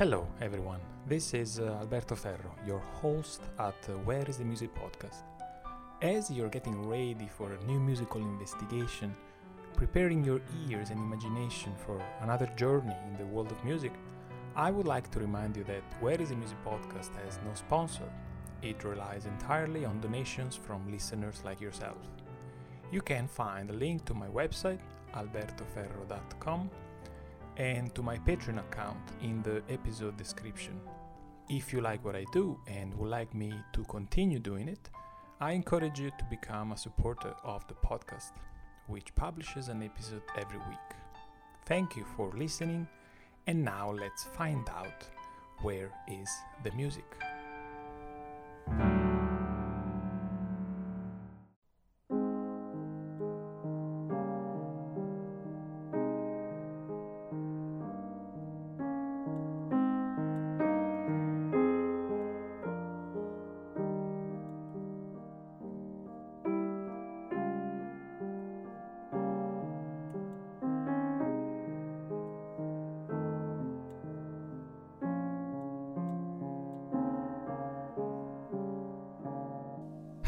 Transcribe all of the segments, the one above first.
Hello, everyone. This is uh, Alberto Ferro, your host at uh, Where is the Music podcast. As you're getting ready for a new musical investigation, preparing your ears and imagination for another journey in the world of music, I would like to remind you that Where is the Music podcast has no sponsor. It relies entirely on donations from listeners like yourself. You can find a link to my website, albertoferro.com, and to my Patreon account in the episode description. If you like what I do and would like me to continue doing it, I encourage you to become a supporter of the podcast, which publishes an episode every week. Thank you for listening, and now let's find out where is the music.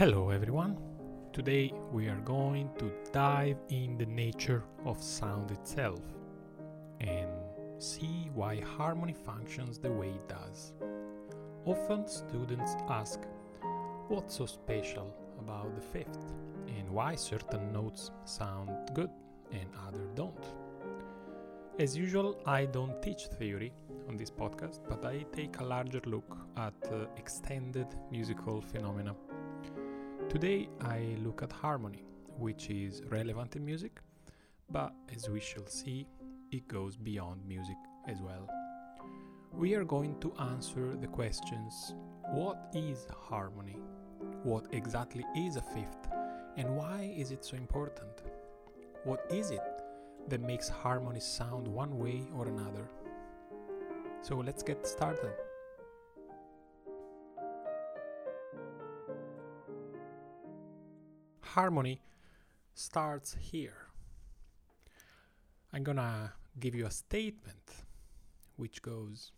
Hello everyone. Today we are going to dive in the nature of sound itself and see why harmony functions the way it does. Often students ask what's so special about the fifth and why certain notes sound good and others don't. As usual, I don't teach theory on this podcast, but I take a larger look at uh, extended musical phenomena Today I look at harmony, which is relevant in music, but as we shall see, it goes beyond music as well. We are going to answer the questions what is harmony? What exactly is a fifth? And why is it so important? What is it that makes harmony sound one way or another? So let's get started. Harmony starts here. I'm gonna give you a statement which goes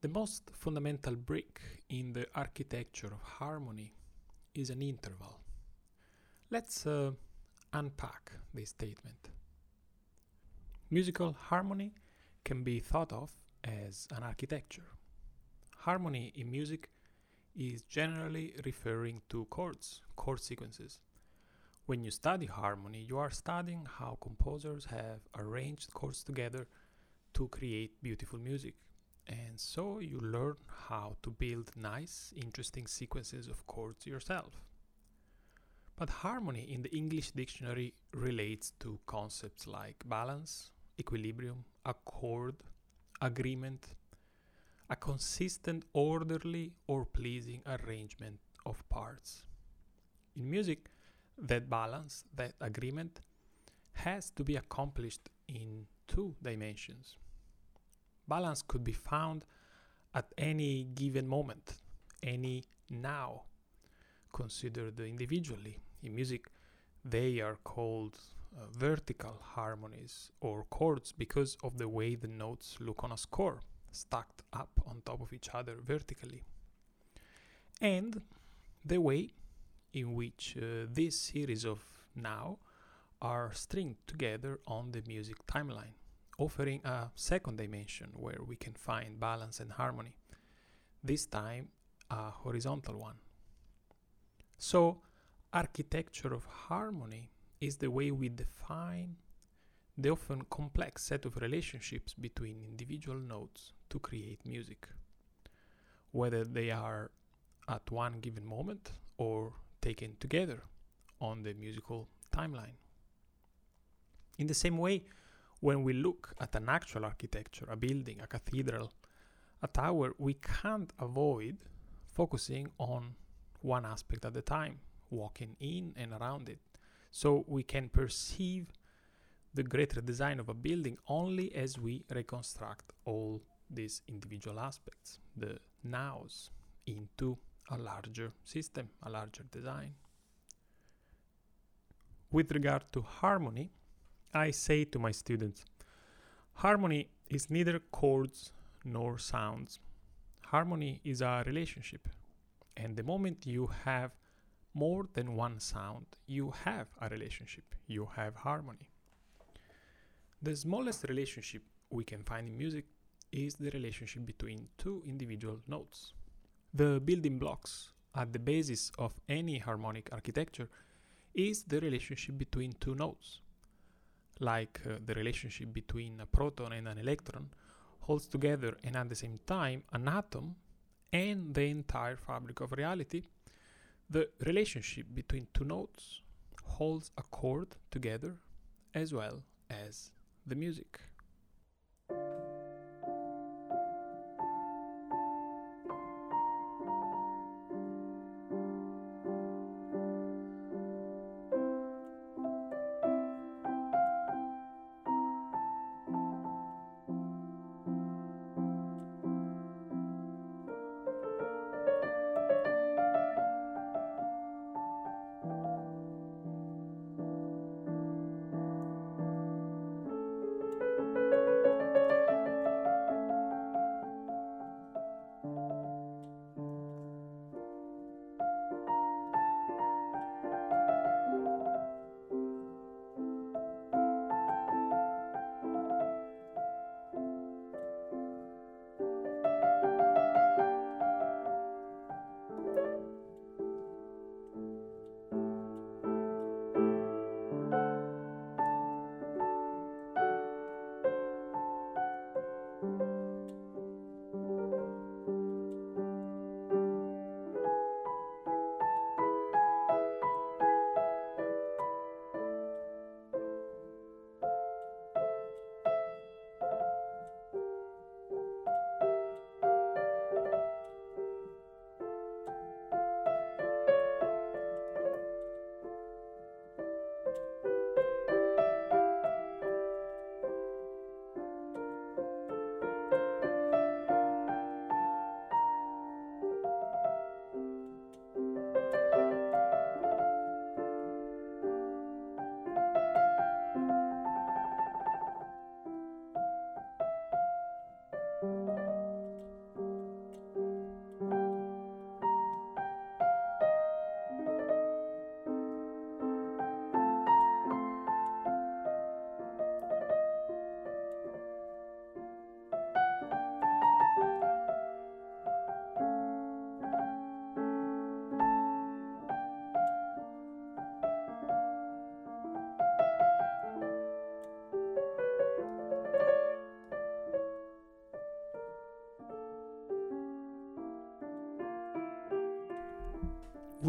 The most fundamental brick in the architecture of harmony is an interval. Let's uh, unpack this statement. Musical harmony can be thought of as an architecture. Harmony in music is generally referring to chords, chord sequences. When you study harmony, you are studying how composers have arranged chords together to create beautiful music. And so you learn how to build nice, interesting sequences of chords yourself. But harmony in the English dictionary relates to concepts like balance, equilibrium, accord, agreement, a consistent, orderly, or pleasing arrangement of parts. In music, that balance, that agreement, has to be accomplished in two dimensions. Balance could be found at any given moment, any now, considered individually. In music, they are called uh, vertical harmonies or chords because of the way the notes look on a score stacked up on top of each other vertically. And the way in which uh, this series of now are stringed together on the music timeline, offering a second dimension where we can find balance and harmony, this time a horizontal one. So, architecture of harmony is the way we define the often complex set of relationships between individual notes to create music, whether they are at one given moment or taken together on the musical timeline. In the same way, when we look at an actual architecture, a building, a cathedral, a tower, we can't avoid focusing on one aspect at a time, walking in and around it. So we can perceive the greater design of a building only as we reconstruct all these individual aspects, the nows, into a larger system, a larger design. With regard to harmony, I say to my students harmony is neither chords nor sounds. Harmony is a relationship, and the moment you have more than one sound, you have a relationship, you have harmony. The smallest relationship we can find in music is the relationship between two individual notes. The building blocks at the basis of any harmonic architecture is the relationship between two notes. Like uh, the relationship between a proton and an electron holds together and at the same time an atom and the entire fabric of reality, the relationship between two notes holds a chord together as well as the music.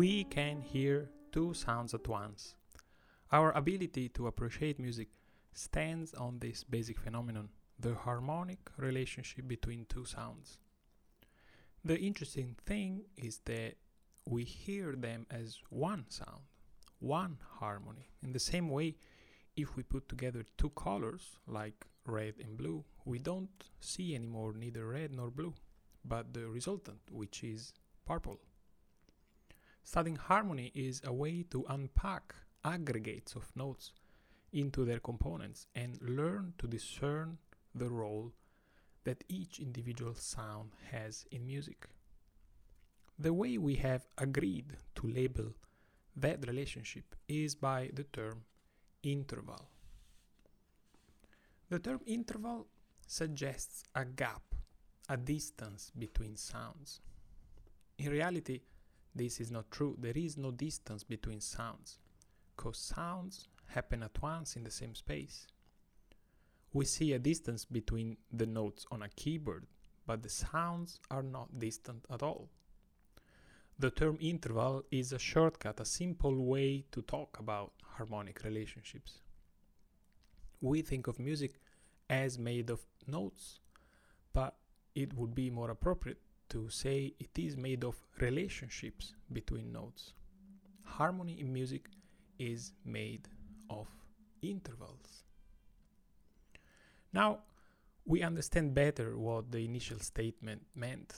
We can hear two sounds at once. Our ability to appreciate music stands on this basic phenomenon the harmonic relationship between two sounds. The interesting thing is that we hear them as one sound, one harmony. In the same way, if we put together two colors like red and blue, we don't see anymore neither red nor blue, but the resultant, which is purple. Studying harmony is a way to unpack aggregates of notes into their components and learn to discern the role that each individual sound has in music. The way we have agreed to label that relationship is by the term interval. The term interval suggests a gap, a distance between sounds. In reality, this is not true. There is no distance between sounds, because sounds happen at once in the same space. We see a distance between the notes on a keyboard, but the sounds are not distant at all. The term interval is a shortcut, a simple way to talk about harmonic relationships. We think of music as made of notes, but it would be more appropriate to say it is made of relationships between notes. Harmony in music is made of intervals. Now, we understand better what the initial statement meant.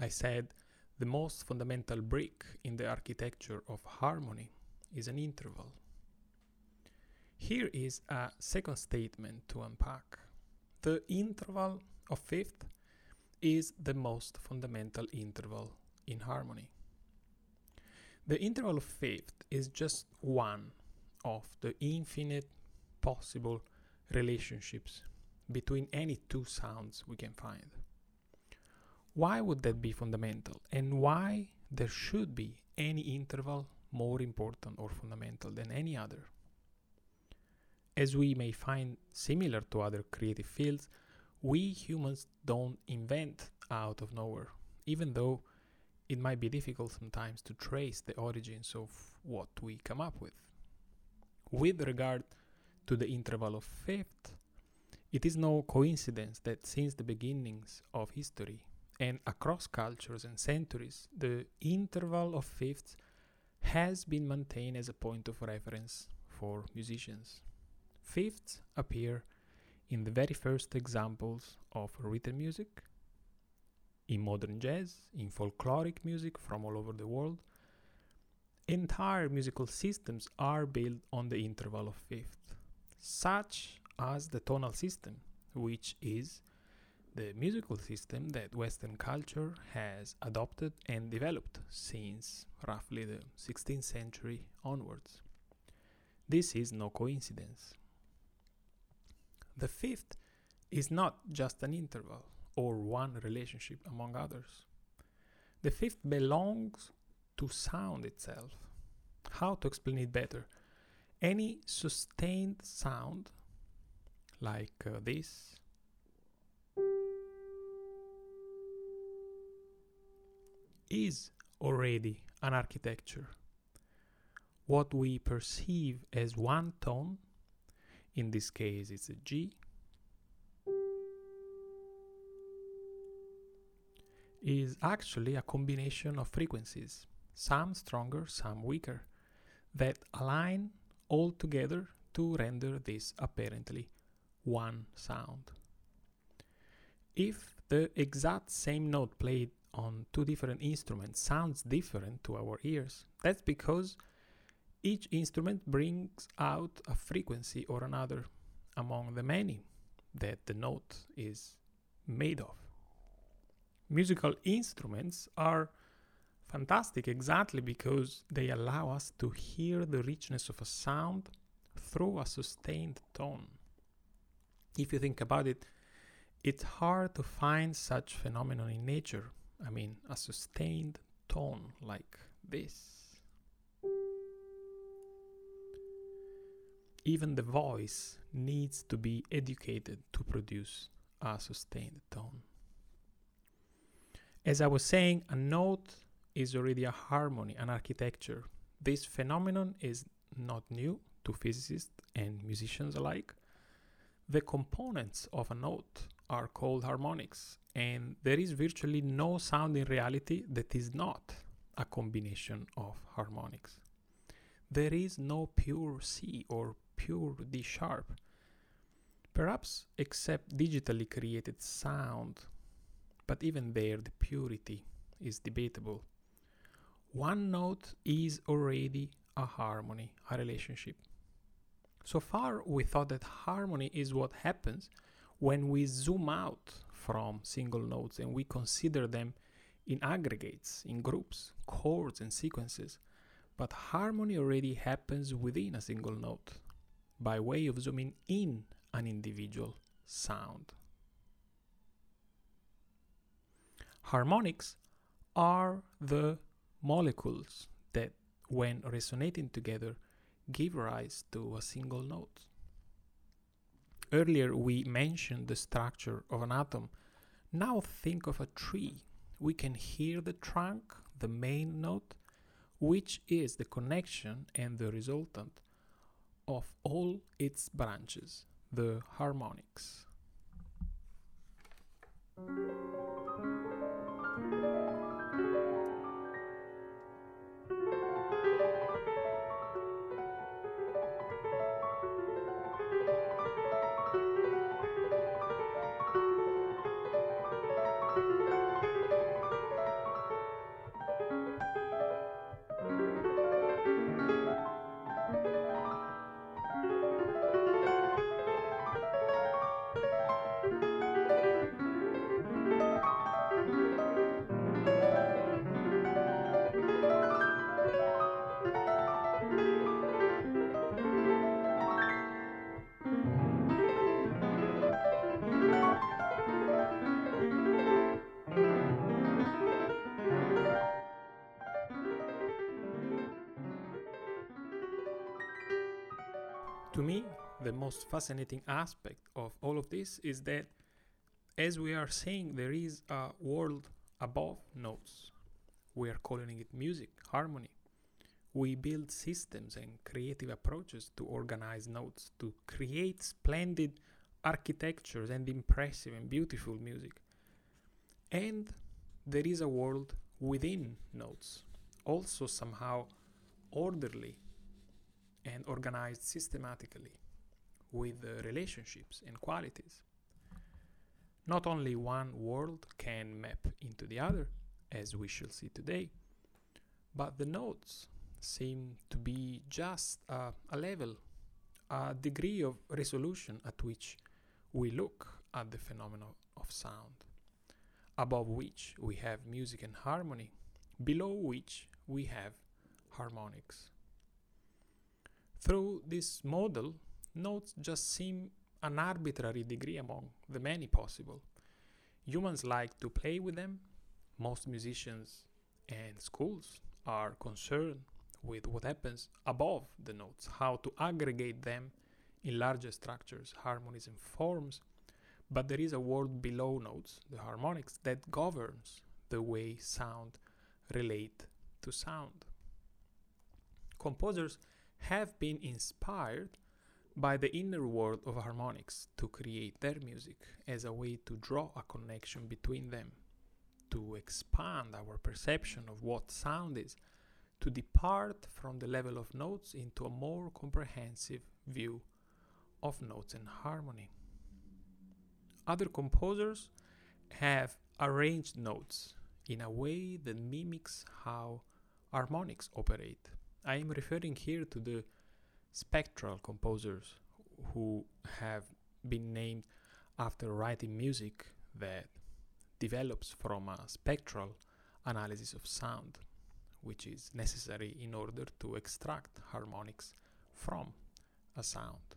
I said the most fundamental brick in the architecture of harmony is an interval. Here is a second statement to unpack. The interval of fifth is the most fundamental interval in harmony. The interval of fifth is just one of the infinite possible relationships between any two sounds we can find. Why would that be fundamental? And why there should be any interval more important or fundamental than any other? As we may find similar to other creative fields, we humans don't invent out of nowhere, even though it might be difficult sometimes to trace the origins of what we come up with. With regard to the interval of fifth, it is no coincidence that since the beginnings of history and across cultures and centuries, the interval of fifths has been maintained as a point of reference for musicians. Fifths appear in the very first examples of written music, in modern jazz, in folkloric music from all over the world. Entire musical systems are built on the interval of fifth, such as the tonal system, which is the musical system that Western culture has adopted and developed since roughly the 16th century onwards. This is no coincidence. The fifth is not just an interval or one relationship among others. The fifth belongs to sound itself. How to explain it better? Any sustained sound, like uh, this, is already an architecture. What we perceive as one tone in this case, it's a G. Is actually a combination of frequencies, some stronger, some weaker, that align all together to render this apparently one sound. If the exact same note played on two different instruments sounds different to our ears, that's because each instrument brings out a frequency or another among the many that the note is made of. Musical instruments are fantastic exactly because they allow us to hear the richness of a sound through a sustained tone. If you think about it, it's hard to find such phenomenon in nature. I mean, a sustained tone like this. Even the voice needs to be educated to produce a sustained tone. As I was saying, a note is already a harmony, an architecture. This phenomenon is not new to physicists and musicians alike. The components of a note are called harmonics, and there is virtually no sound in reality that is not a combination of harmonics. There is no pure C or pure D sharp. Perhaps except digitally created sound, but even there the purity is debatable. One note is already a harmony, a relationship. So far, we thought that harmony is what happens when we zoom out from single notes and we consider them in aggregates, in groups, chords, and sequences. But harmony already happens within a single note by way of zooming in an individual sound. Harmonics are the molecules that, when resonating together, give rise to a single note. Earlier, we mentioned the structure of an atom. Now, think of a tree. We can hear the trunk, the main note, which is the connection and the resultant of all its branches, the harmonics. Most fascinating aspect of all of this is that, as we are saying, there is a world above notes. We are calling it music, harmony. We build systems and creative approaches to organize notes, to create splendid architectures and impressive and beautiful music. And there is a world within notes, also somehow orderly and organized systematically with relationships and qualities. Not only one world can map into the other, as we shall see today, but the nodes seem to be just uh, a level, a degree of resolution at which we look at the phenomenon of sound, above which we have music and harmony, below which we have harmonics. Through this model, notes just seem an arbitrary degree among the many possible. Humans like to play with them. Most musicians and schools are concerned with what happens above the notes, how to aggregate them in larger structures, harmonies, and forms. But there is a world below notes, the harmonics, that governs the way sound relate to sound. Composers have been inspired by the inner world of harmonics to create their music as a way to draw a connection between them, to expand our perception of what sound is, to depart from the level of notes into a more comprehensive view of notes and harmony. Other composers have arranged notes in a way that mimics how harmonics operate. I am referring here to the spectral composers who have been named after writing music that develops from a spectral analysis of sound, which is necessary in order to extract harmonics from a sound.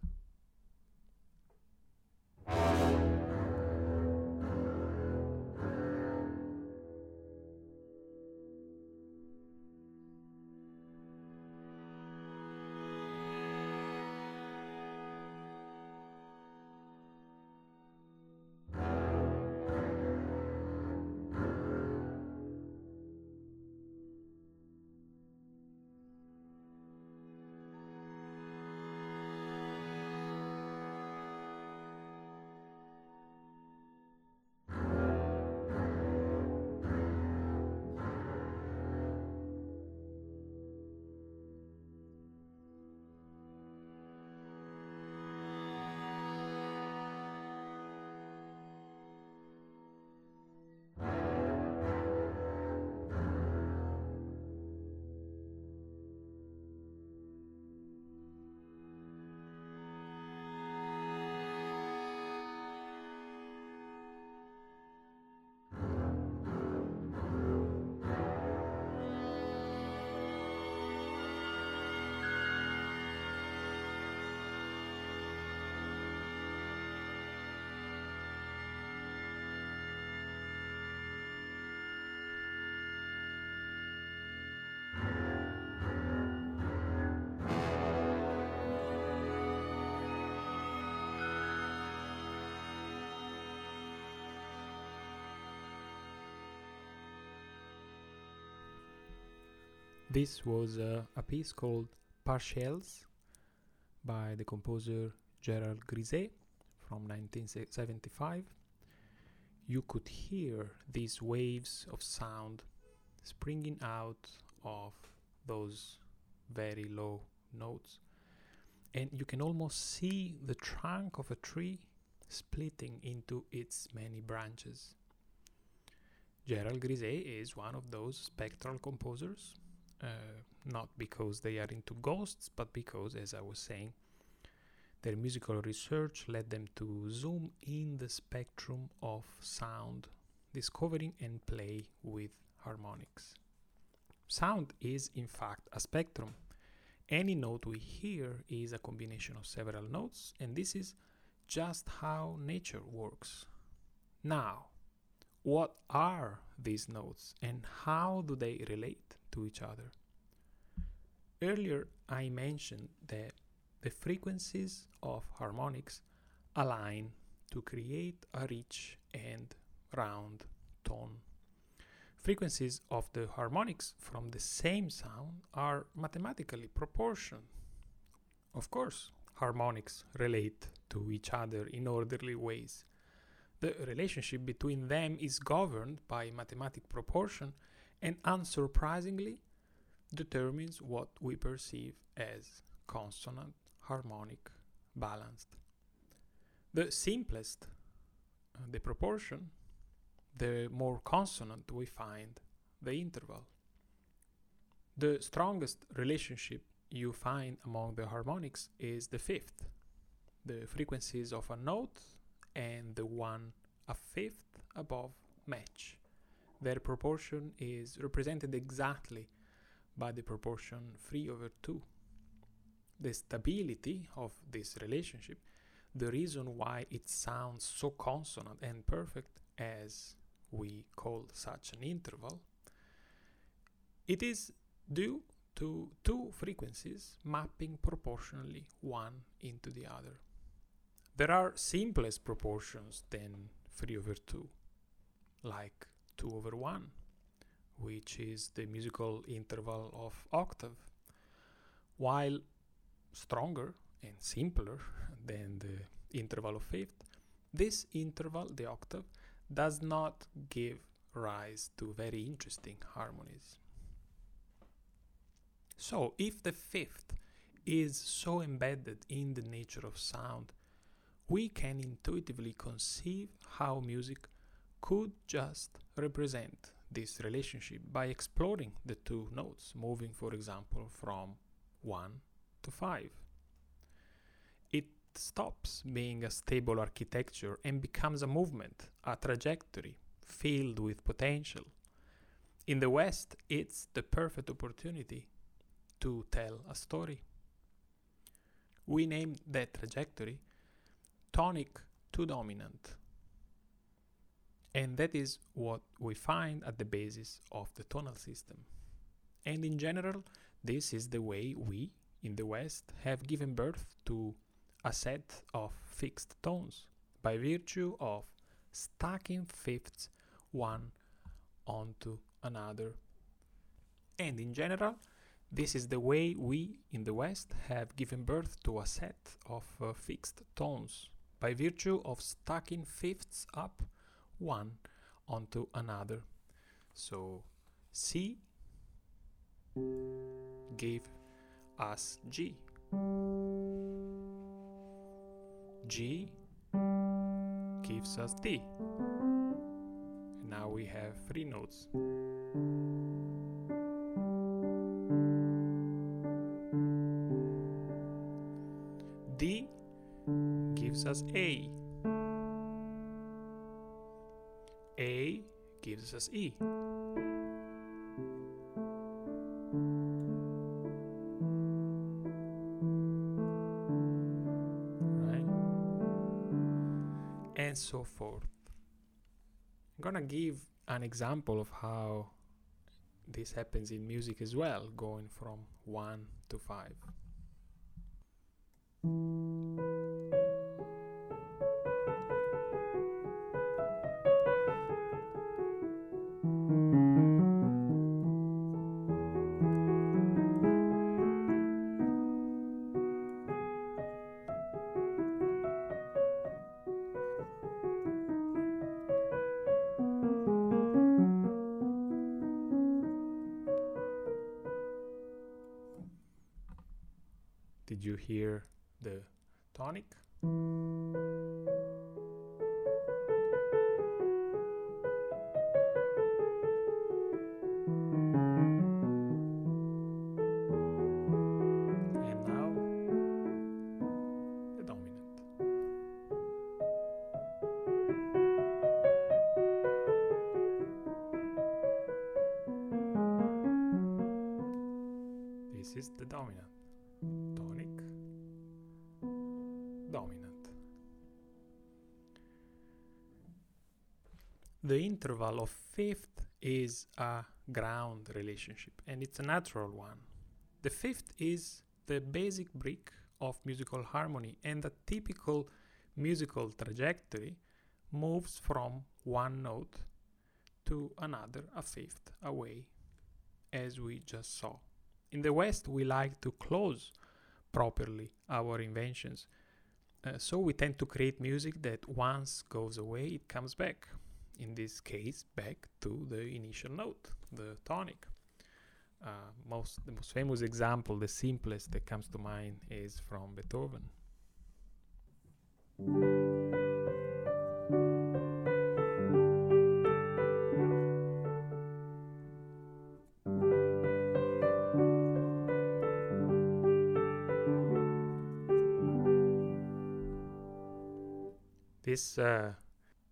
This was uh, a piece called Partiels by the composer Gérard Grisey from 1975. You could hear these waves of sound springing out of those very low notes, and you can almost see the trunk of a tree splitting into its many branches. Gérard Grisey is one of those spectral composers uh, not because they are into ghosts, but because, as I was saying, their musical research led them to zoom in the spectrum of sound, discovering and play with harmonics. Sound is, in fact, a spectrum. Any note we hear is a combination of several notes, and this is just how nature works. Now, what are these notes and how do they relate? To each other. Earlier, I mentioned that the frequencies of harmonics align to create a rich and round tone. Frequencies of the harmonics from the same sound are mathematically proportional. Of course, harmonics relate to each other in orderly ways. The relationship between them is governed by mathematical proportion and unsurprisingly determines what we perceive as consonant, harmonic, balanced. The simplest uh, the proportion, the more consonant we find the interval. The strongest relationship you find among the harmonics is the fifth, the frequencies of a note and the one a fifth above match. Their proportion is represented exactly by the proportion 3 over 2. The stability of this relationship, the reason why it sounds so consonant and perfect as we call such an interval, it is due to two frequencies mapping proportionally one into the other. There are simplest proportions than 3 over 2, like 2 over 1, which is the musical interval of octave, while stronger and simpler than the interval of fifth, this interval, the octave, does not give rise to very interesting harmonies. So, if the fifth is so embedded in the nature of sound, we can intuitively conceive how music could just represent this relationship by exploring the two notes, moving, for example, from 1 to 5. It stops being a stable architecture and becomes a movement, a trajectory filled with potential. In the West, it's the perfect opportunity to tell a story. We name that trajectory tonic to dominant. And that is what we find at the basis of the tonal system. And in general, this is the way we, in the West, have given birth to a set of fixed tones by virtue of stacking fifths one onto another. And in general, this is the way we in the West have given birth to a set of uh, fixed tones by virtue of stacking fifths up one onto another. So C gave us G. G gives us D. And now we have three notes. D gives us A. gives us E. Right? And so forth. I'm gonna give an example of how this happens in music as well, going from 1 to 5. Is the dominant. Tonic, dominant. The interval of fifth is a ground relationship and it's a natural one. The fifth is the basic brick of musical harmony, and the typical musical trajectory moves from one note to another a fifth away, as we just saw. In the West, we like to close properly our inventions. Uh, so we tend to create music that once goes away, it comes back. In this case, back to the initial note, the tonic. Uh, most the most famous example, the simplest that comes to mind, is from Beethoven. This uh,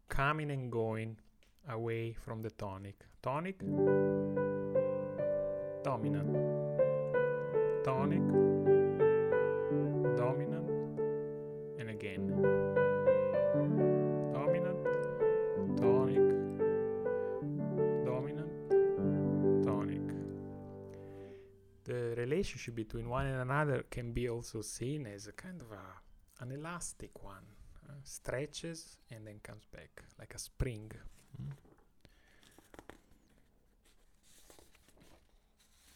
coming and going away from the tonic. Tonic, dominant, tonic, dominant, and again. Dominant, tonic, dominant, tonic. The relationship between one and another can be also seen as a kind of a, an elastic one stretches and then comes back like a spring. Mm.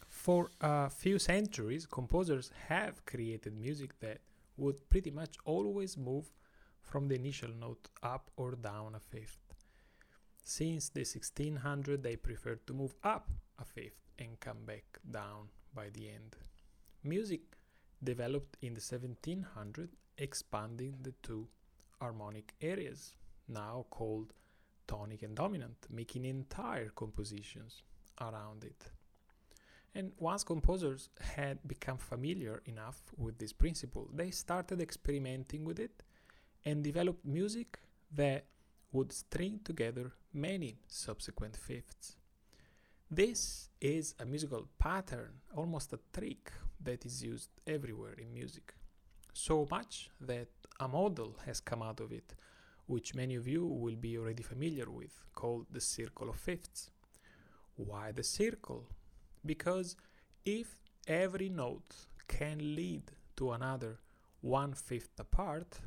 For a few centuries, composers have created music that would pretty much always move from the initial note up or down a fifth. Since the 1600, they preferred to move up a fifth and come back down by the end. Music developed in the 1700, expanding the two harmonic areas, now called tonic and dominant, making entire compositions around it. And once composers had become familiar enough with this principle, they started experimenting with it and developed music that would string together many subsequent fifths. This is a musical pattern, almost a trick that is used everywhere in music. So much that a model has come out of it, which many of you will be already familiar with, called the circle of fifths. Why the circle? Because if every note can lead to another one fifth apart,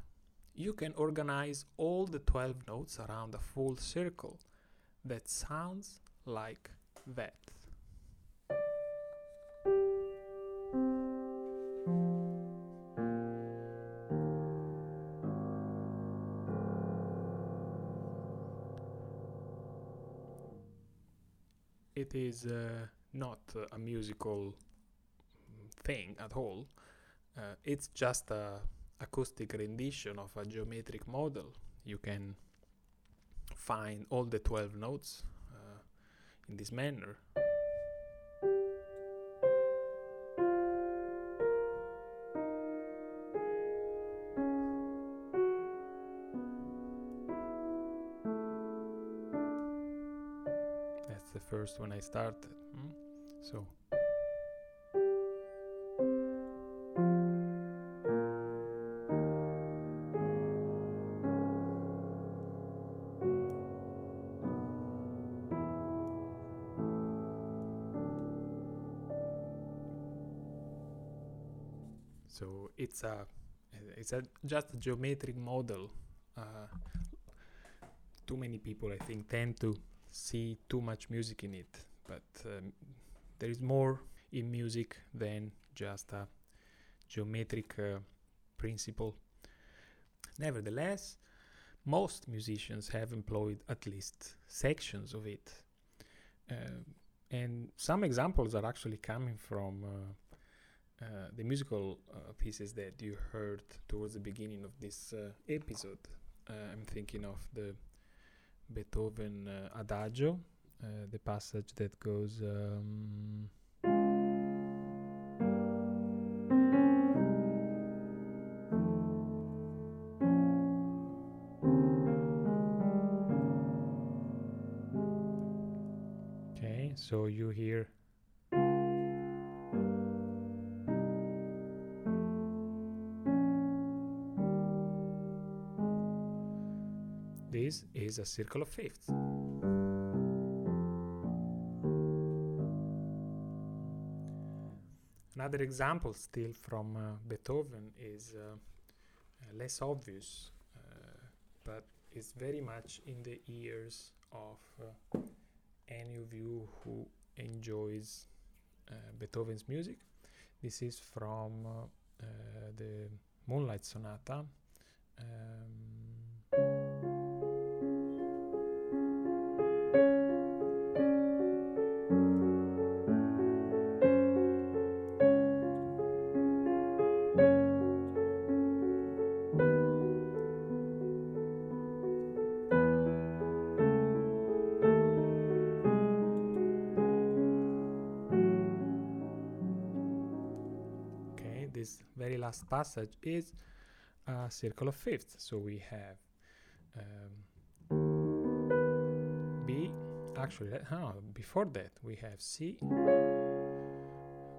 you can organize all the 12 notes around a full circle that sounds like that. Is uh, not a musical thing at all. Uh, it's just a acoustic rendition of a geometric model. You can find all the 12 notes uh, in this manner. First when I started. Hmm? So. So it's a it's a just a geometric model. Uh, too many people, I think, tend to see too much music in it, but um, there is more in music than just a geometric uh, principle. Nevertheless, most musicians have employed at least sections of it. Uh, and some examples are actually coming from uh, uh, the musical uh, pieces that you heard towards the beginning of this uh, episode. Uh, I'm thinking of the Beethoven uh, Adagio, uh, the passage that goes. Um, okay, so you hear is a circle of fifths. another example still from uh, Beethoven is uh, uh, less obvious, uh, but is very much in the ears of uh, any of you who enjoys Beethoven's music. This is from the Moonlight Sonata. Um, passage is a circle of fifths. So we have um, B, actually, before that we have C,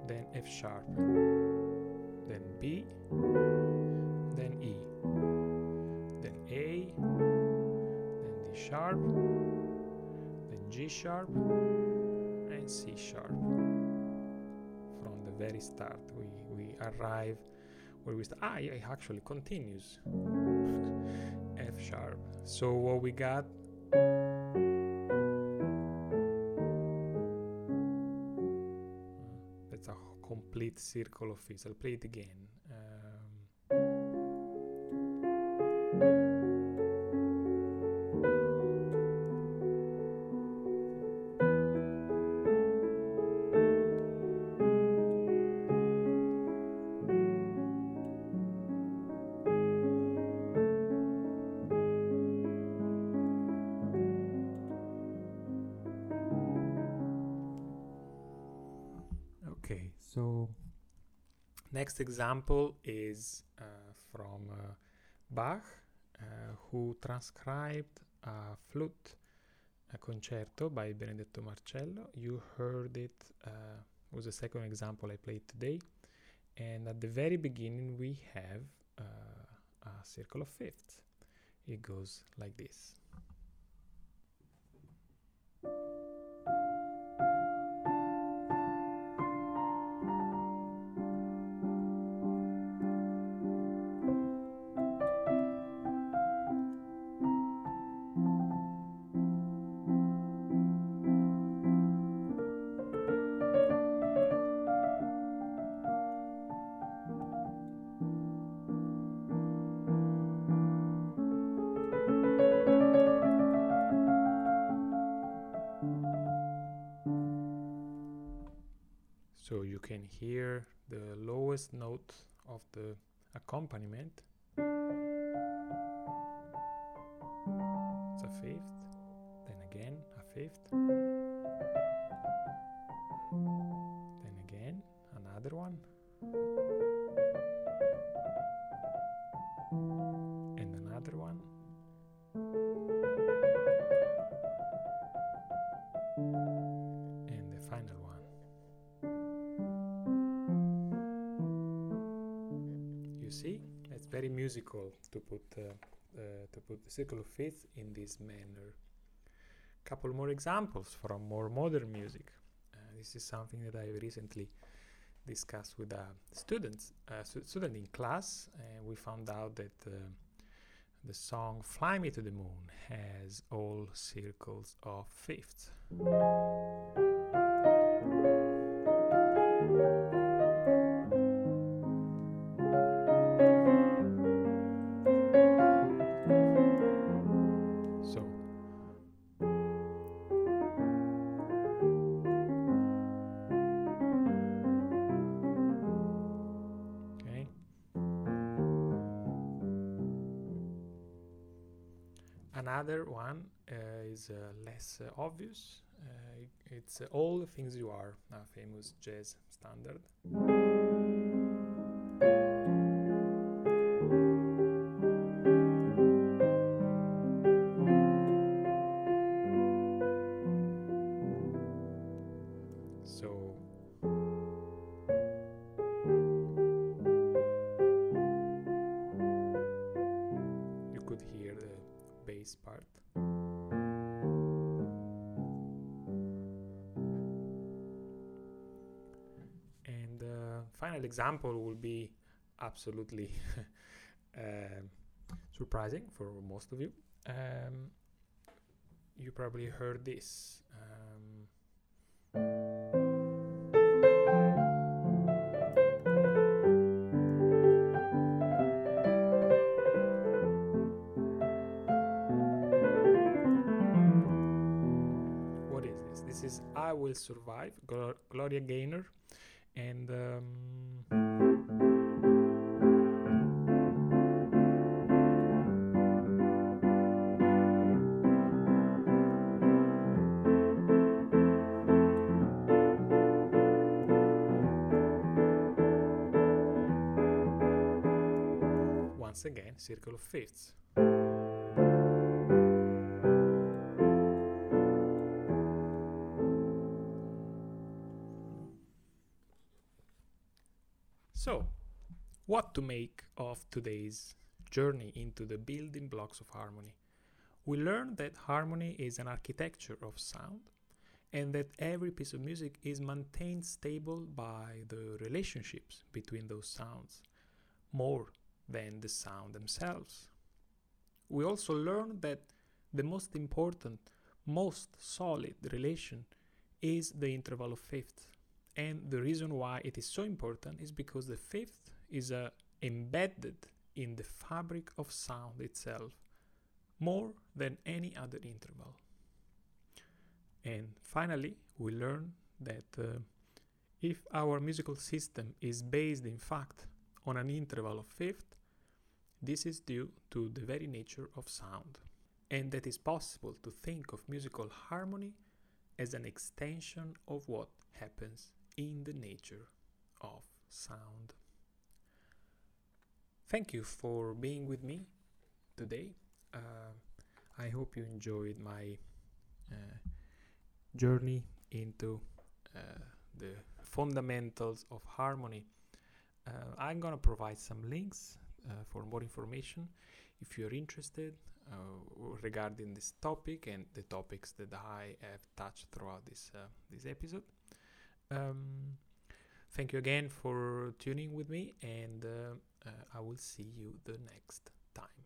then F sharp, then B, then E, then A, then D sharp, then G sharp, and C sharp. From the very start, we, we arrive where we start. Ah, yeah, it actually continues. F sharp. So what we got that's a complete circle of fifths. I'll play it again. Next example is uh, from uh, Bach, uh, who transcribed a flute a concerto by Benedetto Marcello. You heard it, uh, was the second example I played today. And at the very beginning, we have uh, a circle of fifths. It goes like this. Accompaniment. Very musical to put uh, uh, to put the circle of fifths in this manner. Couple more examples from more modern music. Uh, this is something that i recently discussed with a students student in class and we found out that uh, the song fly me to the moon has all circles of fifths less uh, obvious. Uh, it's uh, All the Things You Are, a famous jazz standard. Final example will be absolutely uh, surprising for most of you. Um, you probably heard this. Um, what is this? This is I Will Survive, Glo- Gloria Gaynor. Circle of fifths. So, what to make of today's journey into the building blocks of harmony? We learned that harmony is an architecture of sound and that every piece of music is maintained stable by the relationships between those sounds more than the sound themselves. We also learn that the most important, most solid relation is the interval of fifth. And the reason why it is so important is because the fifth is uh, embedded in the fabric of sound itself more than any other interval. And finally, we learn that uh, if our musical system is based, in fact, on an interval of fifth, this is due to the very nature of sound, and that it's possible to think of musical harmony as an extension of what happens in the nature of sound. Thank you for being with me today. Uh, I hope you enjoyed my uh, journey into uh, the fundamentals of harmony. Uh, I'm gonna provide some links uh, for more information if you're interested uh, regarding this topic and the topics that I have touched throughout this uh, this episode. Um, thank you again for tuning with me, and uh, I will see you the next time.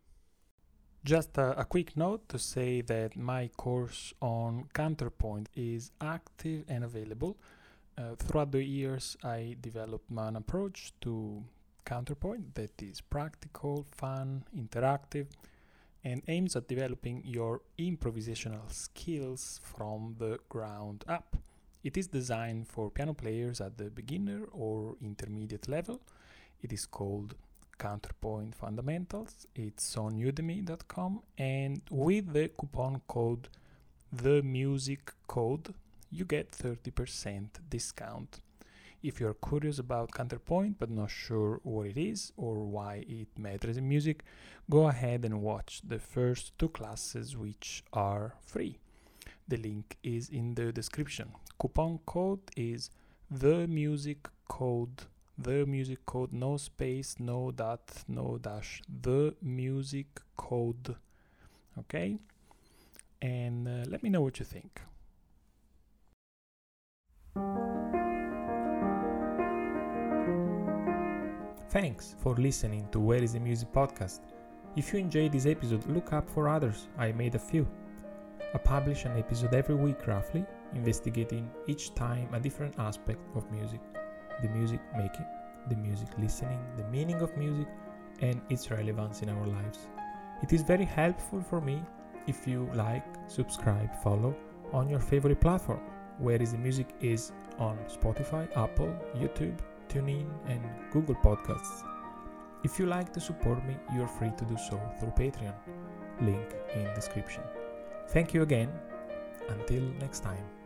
Just a, a quick note to say that my course on counterpoint is active and available. Uh, throughout the years, I developed an approach to counterpoint that is practical, fun, interactive, and aims at developing your improvisational skills from the ground up. It is designed for piano players at the beginner or intermediate level. It is called Counterpoint Fundamentals. It's on udemy.com and with the coupon code the music code you get 30% discount. If you're curious about counterpoint but not sure what it is or why it matters in music, go ahead and watch the first two classes which are free. The link is in the description. Coupon code is the music code the music code no space no dot no dash the music code okay and uh, let me know what you think Thanks for listening to Where is the Music podcast. If you enjoyed this episode, look up for others. I made a few. I publish an episode every week roughly, investigating each time a different aspect of music the music making, the music listening, the meaning of music, and its relevance in our lives. It is very helpful for me if you like, subscribe, follow on your favorite platform. Where is the music is on Spotify, Apple, YouTube, TuneIn, and Google Podcasts. If you like to support me, you're free to do so through Patreon. Link in description. Thank you again. Until next time.